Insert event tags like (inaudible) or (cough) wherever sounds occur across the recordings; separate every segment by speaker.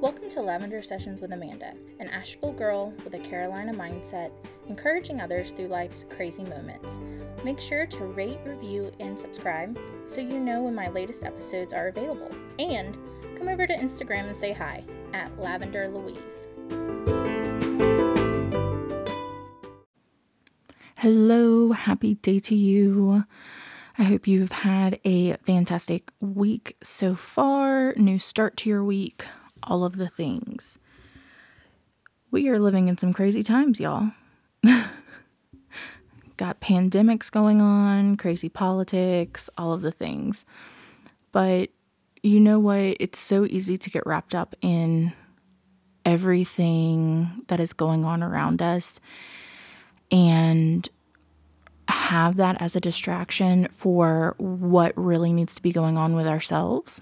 Speaker 1: Welcome to Lavender Sessions with Amanda, an Asheville girl with a Carolina mindset, encouraging others through life's crazy moments. Make sure to rate, review, and subscribe so you know when my latest episodes are available. And come over to Instagram and say hi at Lavender Louise.
Speaker 2: Hello, happy day to you. I hope you've had a fantastic week so far, new start to your week, all of the things. We are living in some crazy times, y'all. (laughs) Got pandemics going on, crazy politics, all of the things. But you know what? It's so easy to get wrapped up in everything that is going on around us and have that as a distraction for what really needs to be going on with ourselves.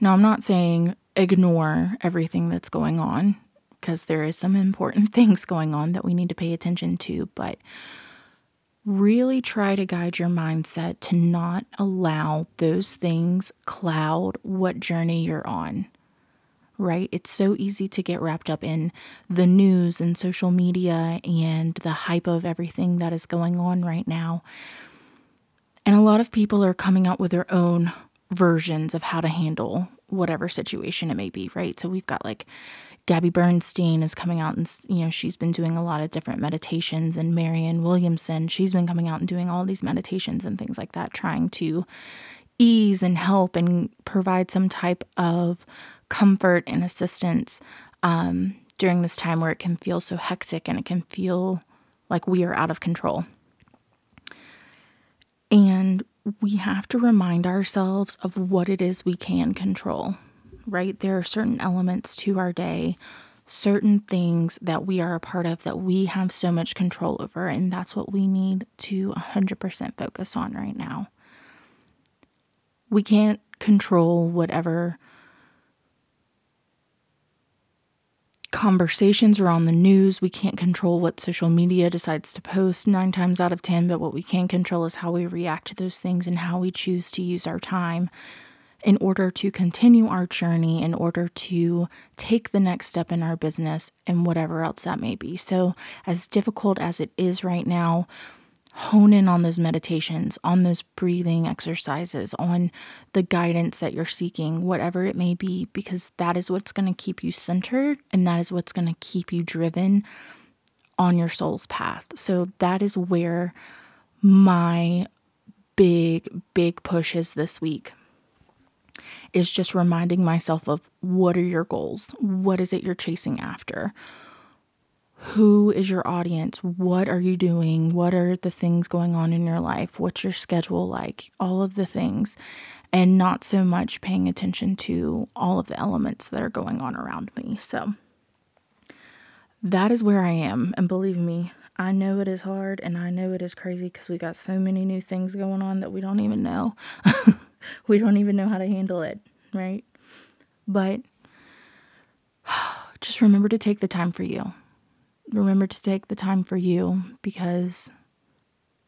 Speaker 2: Now, I'm not saying ignore everything that's going on because there is some important (laughs) things going on that we need to pay attention to, but really try to guide your mindset to not allow those things cloud what journey you're on right? It's so easy to get wrapped up in the news and social media and the hype of everything that is going on right now. And a lot of people are coming out with their own versions of how to handle whatever situation it may be, right? So we've got like Gabby Bernstein is coming out and, you know, she's been doing a lot of different meditations, and Marianne Williamson, she's been coming out and doing all these meditations and things like that, trying to ease and help and provide some type of comfort and assistance um, during this time where it can feel so hectic and it can feel like we are out of control. And we have to remind ourselves of what it is we can control, right? There are certain elements to our day, certain things that we are a part of that we have so much control over. And that's what we need to 100% focus on right now. We can't control whatever conversations are on the news. We can't control what social media decides to post nine times out of 10, but what we can control is how we react to those things and how we choose to use our time in order to continue our journey, in order to take the next step in our business and whatever else that may be. So, as difficult as it is right now, hone in on those meditations, on those breathing exercises, on the guidance that you're seeking, whatever it may be, because that is what's going to keep you centered and that is what's going to keep you driven on your soul's path. So that is where my big, big push is this week. Is just reminding myself of what are your goals? What is it you're chasing after? Who is your audience? What are you doing? What are the things going on in your life? What's your schedule like? All of the things, and not so much paying attention to all of the elements that are going on around me. So that is where I am. And believe me, I know it is hard and I know it is crazy because we got so many new things going on that we don't even know. (laughs) we don't even know how to handle it, right? But (sighs) just remember to take the time for you remember to take the time for you because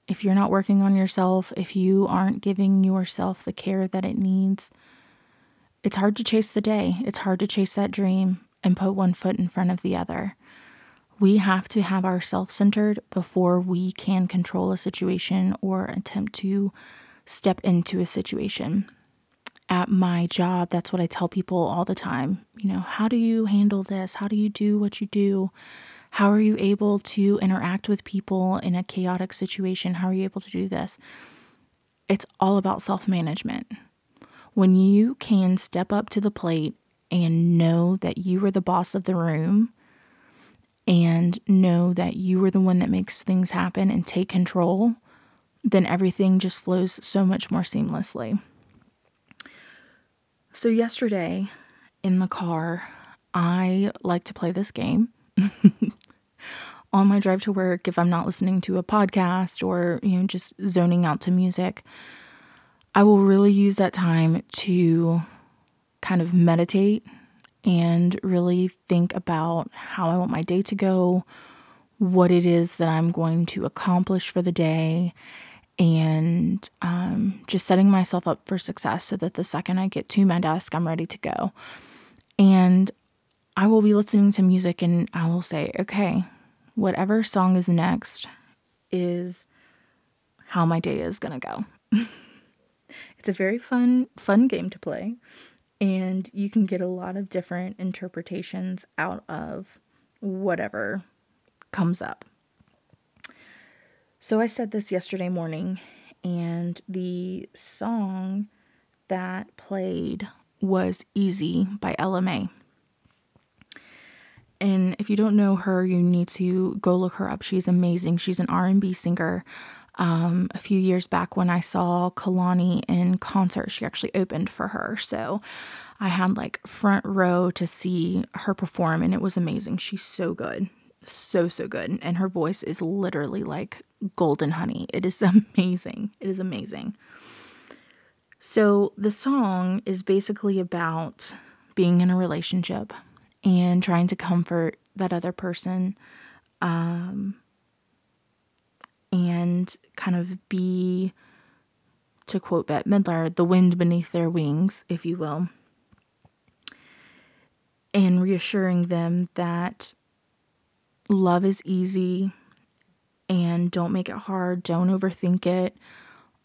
Speaker 2: if you're not working on yourself, if you aren't giving yourself the care that it needs, it's hard to chase the day. It's hard to chase that dream and put one foot in front of the other. We have to have ourselves centered before we can control a situation or attempt to step into a situation. At my job, that's what I tell people all the time. You know, how do you handle this? How do you do what you do? How are you able to interact with people in a chaotic situation? How are you able to do this? It's all about self management. When you can step up to the plate and know that you are the boss of the room and know that you are the one that makes things happen and take control, then everything just flows so much more seamlessly. So, yesterday in the car, I like to play this game. (laughs) on my drive to work if I'm not listening to a podcast or, you know, just zoning out to music. I will really use that time to kind of meditate and really think about how I want my day to go, what it is that I'm going to accomplish for the day, and um, just setting myself up for success so that the second I get to my desk, I'm ready to go. And I will be listening to music and I will say, okay, whatever song is next is how my day is going to go. (laughs) it's a very fun fun game to play and you can get a lot of different interpretations out of whatever comes up. So I said this yesterday morning and the song that played was Easy by Mai. And if you don't know her, you need to go look her up. She's amazing. She's an R&B singer. Um, a few years back when I saw Kehlani in concert, she actually opened for her. So I had like front row to see her perform and it was amazing. She's so good. So, so good. And her voice is literally like golden honey. It is (laughs) amazing. It is amazing. So, the song is basically about being in a relationship and trying to comfort that other person um, and kind of be, to quote Bette Midler, the wind beneath their wings, if you will, and reassuring them that love is easy and don't make it hard, don't overthink it,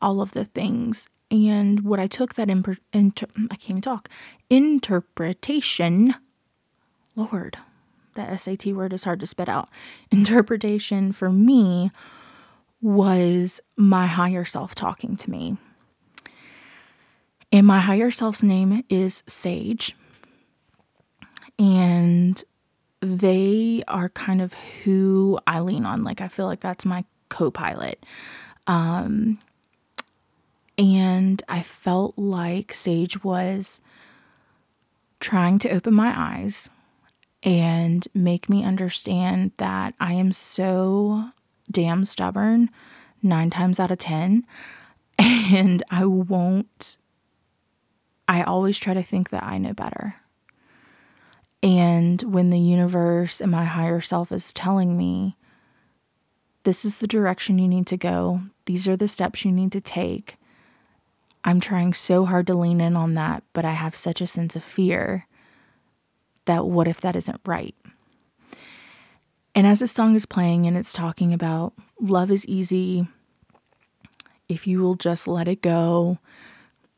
Speaker 2: all of the things. And what I took that imper- inter- I can't even talk interpretation Lord, that SAT word is hard to spit out. (laughs) Interpretation for me was my higher self talking to me. And my higher self's name is Sage. And they are kind of who I lean on. Like, I feel like that's my co pilot. Um, and I felt like Sage was trying to open my eyes and make me understand that I am so damn stubborn nine times out of 10. (laughs) And I won't, I always try to think that I know better. And when the universe and my higher self is telling me, this is the direction you need to go, these are the steps you need to take, I'm trying so hard to lean in on that, but I have such a sense of fear that what if that isn't right? And as the song is playing and it's talking about love is easy, if you will just let it go,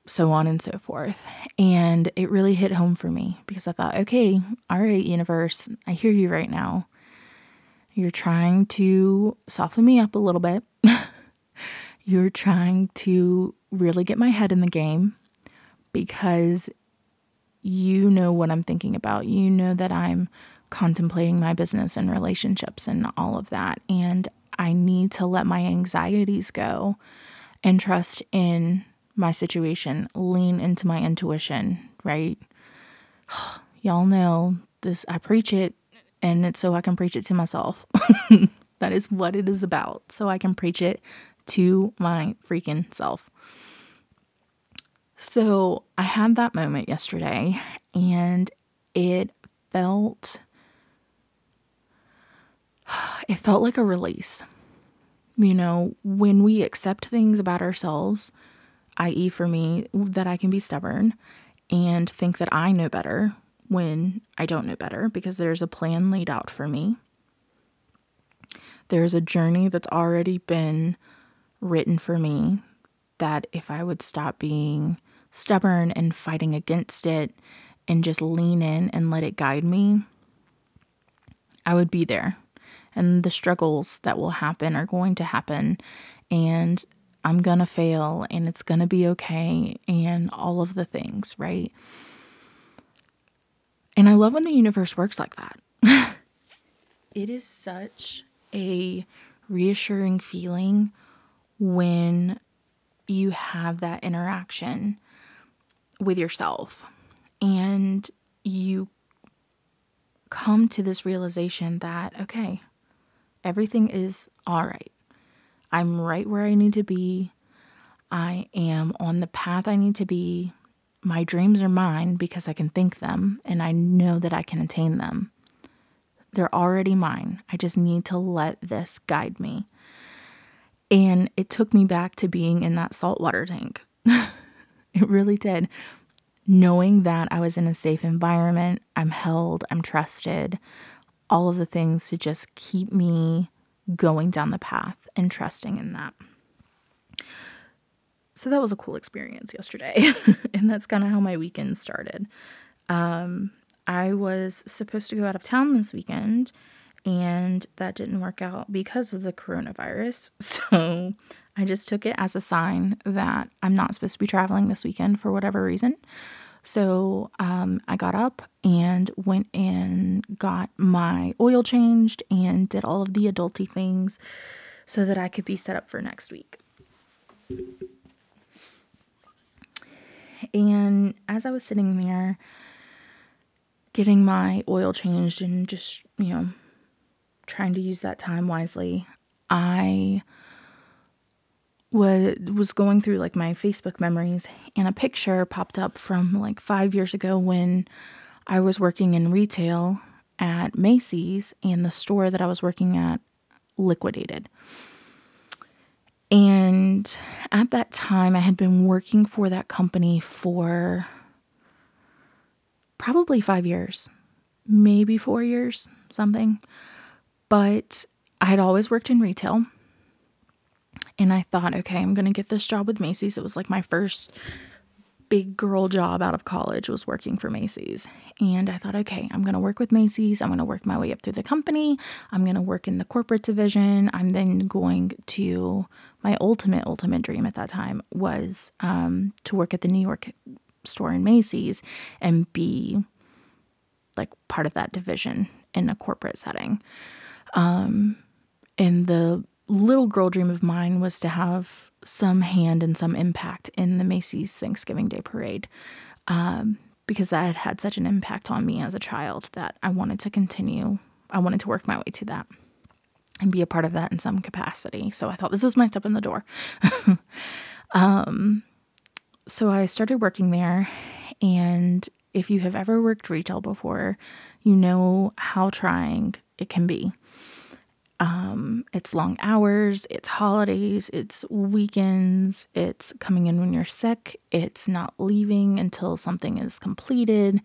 Speaker 2: so on and so forth. And it really hit home for me because I thought, okay, all right, universe, I hear you right now. You're trying to soften me up a little bit. (laughs) You're trying to really get my head in the game because you know what I'm thinking about. You know that I'm contemplating my business and relationships and all of that. And I need to let my anxieties go and trust in my situation, lean into my intuition, right? (sighs) Y'all know this, I preach it and it's so I can preach it to myself. (laughs) that is what it is about. So I can preach it to my freaking self. So I had that moment yesterday and it felt (sighs) it felt like a release. You know, when we accept things about ourselves, i.e., for me, that I can be stubborn and think that I know better when I don't know better because there's a plan laid out for me. There's a journey that's already been written for me that if I would stop being stubborn and fighting against it and just lean in and let it guide me, I would be there. And the struggles that will happen are going to happen. And I'm going to fail and it's going to be okay. And all of the things, right? And I love when the universe works like that. (laughs) it is such a reassuring feeling when you have that interaction with yourself and you come to this realization that, okay, everything is all right. I'm right where I need to be. I am on the path I need to be. My dreams are mine because I can think them and I know that I can attain them. They're already mine. I just need to let this guide me. And it took me back to being in that saltwater tank. (laughs) (laughs) it really did. knowing that I was in a safe environment, I'm held, I'm trusted, all of the things to just keep me going down the path and trusting in that. So that was a cool experience yesterday. (laughs) and that's kind of how my weekend started. Um, I was supposed to go out of town this weekend and that didn't work out because of the coronavirus. (laughs) So I just took it as a sign that I'm not supposed to be traveling this weekend for whatever reason. So um, I got up and went and got my oil changed and did all of the adulty things so that I could be set up for next week. And as I was sitting there getting my oil changed and just, you know, trying to use that time wisely, I was was going through like my Facebook memories and a picture popped up from like 5 years ago when I was working in retail at Macy's and the store that I was working at liquidated. And at that time I had been working for that company for probably 5 years, maybe 4 years, something. But I had always worked in retail. And I thought, okay, I'm going to get this job with Macy's. It was like my first big girl job out of college was working for Macy's. And I thought, okay, I'm going to work with Macy's. I'm going to work my way up through the company. I'm going to work in the corporate division. I'm then going to my ultimate, ultimate dream at that time was um, to work at the New York store in Macy's and be like part of that division in a corporate setting. Um, and the little girl dream of mine was to have some hand and some impact in the Macy's Thanksgiving Day Parade um, because that had had such an impact on me as a child that I wanted to continue. I wanted to work my way to that and be a part of that in some capacity. So I thought this was my step in the door. (laughs) um, so I started working there, and if you have ever worked retail before, you know how trying it can be. Um, it's long hours, it's holidays, it's weekends, it's coming in when you're sick, it's not leaving until something is completed,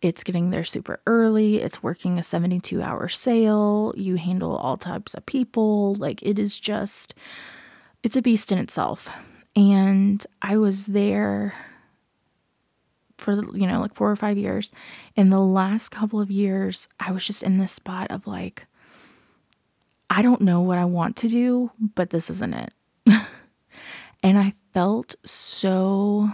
Speaker 2: it's getting there super early, it's working a 72 hour sale, you handle all types of people. Like it is just, it's a beast in itself. And I was there for, you know, like four or five years. In the last couple of years, I was just in this spot of like, I don't know what I want to do, but this isn't it. (laughs) and I felt so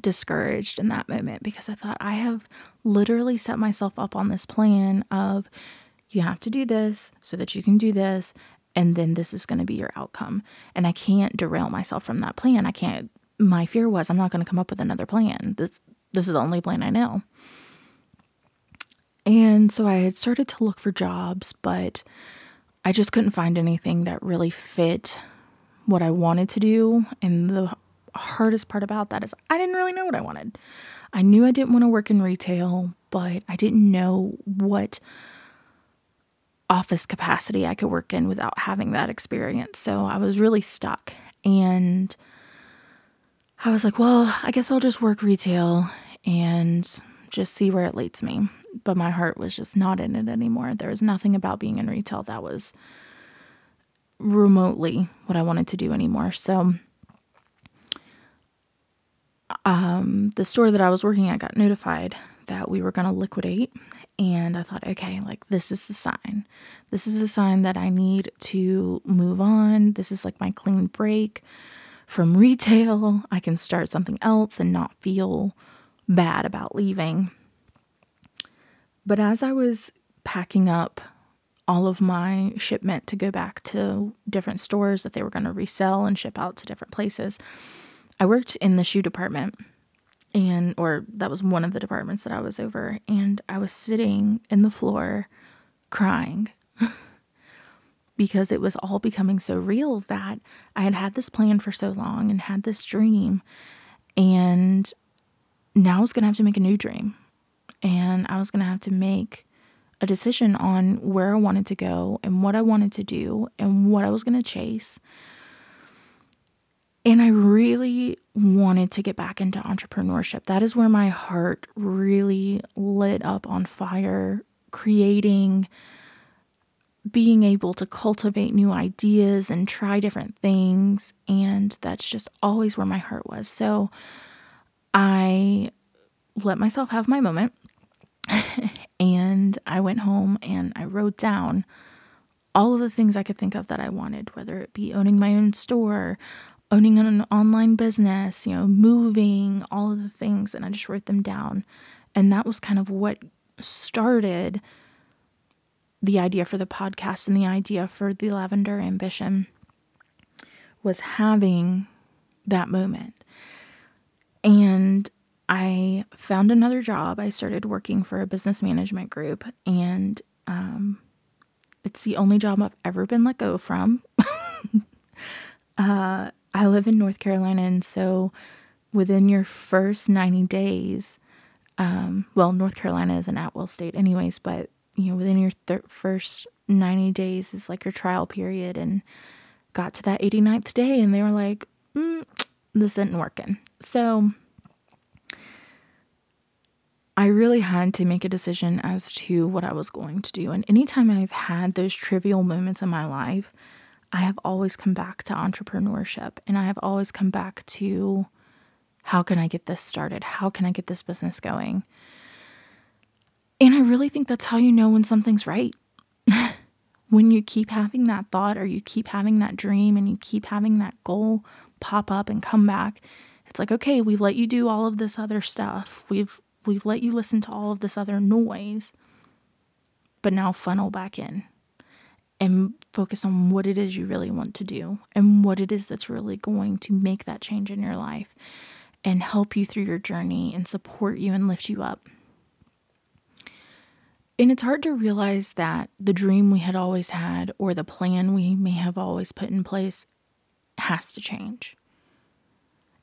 Speaker 2: discouraged in that moment because I thought I have literally set myself up on this plan of you have to do this so that you can do this and then this is going to be your outcome. And I can't derail myself from that plan. I can't my fear was I'm not going to come up with another plan. This this is the only plan I know. And so I had started to look for jobs, but I just couldn't find anything that really fit what I wanted to do. And the hardest part about that is I didn't really know what I wanted. I knew I didn't want to work in retail, but I didn't know what office capacity I could work in without having that experience. So I was really stuck. And I was like, well, I guess I'll just work retail and just see where it leads me but my heart was just not in it anymore. There was nothing about being in retail that was remotely what I wanted to do anymore. So, um, the store that I was working at got notified that we were going to liquidate. And I thought, okay, like this is the sign. This is the sign that I need to move on. This is like my clean break from (laughs) retail. I can start something else and not feel bad about leaving. But as I was packing up all of my shipment to go back to different stores that they were going to resell and ship out to different places, I worked in the shoe department and or that was one of the departments that I was over and I was sitting in the floor crying (laughs) because it was all becoming so real that I had had this plan for so long and had this dream and now I was going to have to make a new dream and I was going to have to make a decision on where I wanted to go and what I wanted to do and what I was going to chase. And I really wanted to get back into entrepreneurship. That is where my heart really lit up on fire, creating, being able to cultivate new ideas and try different things. And that's just always where my heart was. So I let myself have my moment. And I went home and I wrote down all of the things I could think of that I wanted, whether it be owning my own store, owning an online business, you know, moving, all of the things. And I just wrote them down. And that was kind of what started the idea for the podcast and the idea for the lavender ambition was having that moment. And I found another job. I started working for a business management group, and um, it's the only job I've ever been let go from. (laughs) uh, I live in North Carolina, and so within your first 90 days, um, well, North Carolina is an at will state, anyways, but you know, within your thir- first 90 days is like your trial period, and got to that 89th day, and they were like, mm, this isn't working. So I really had to make a decision as to what I was going to do. And anytime I've had those trivial moments in my life, I have always come back to entrepreneurship and I have always come back to how can I get this started? How can I get this business going? And I really think that's how you know when something's right. (laughs) when you keep having that thought or you keep having that dream and you keep having that goal pop up and come back, it's like, okay, we let you do all of this other stuff. We've we've let you listen to all of this other noise. But now funnel back in and focus on what it is you really want to do and what it is that's really going to make that change in your life and help you through your journey and support you and lift you up. And it's hard to realize that the dream we had always had or the plan we may have always put in place has to change.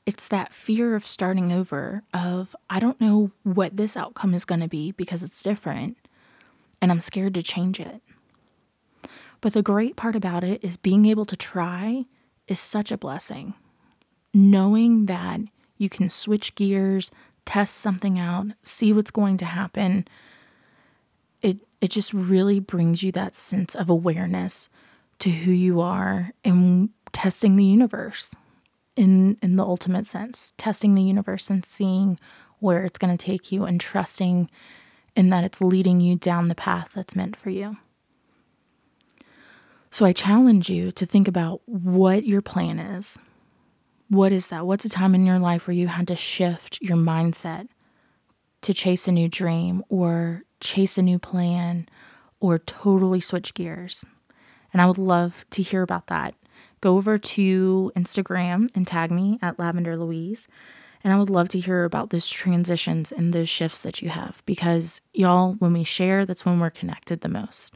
Speaker 2: It's that fear of starting over of I don't know what this outcome is going to be because it's different and I'm scared to change it. But the great part about it is being able to try is such a blessing. Knowing that you can switch gears, test something out, see what's going to happen. It it just really brings you that sense of awareness to who you are and testing the universe in in the ultimate sense, testing the universe and seeing where it's going to take you and trusting in that it's leading you down the path that's meant for you. So I challenge you to think about what your plan is. What is that? What's a time in your life where you had to shift your mindset to chase a new dream or chase a new plan or totally switch gears? And I would love to hear about that. Go over to Instagram and tag me at Lavender Louise. And I would love to hear about those transitions and those shifts that you have because, y'all, when we share, that's when we're connected the most.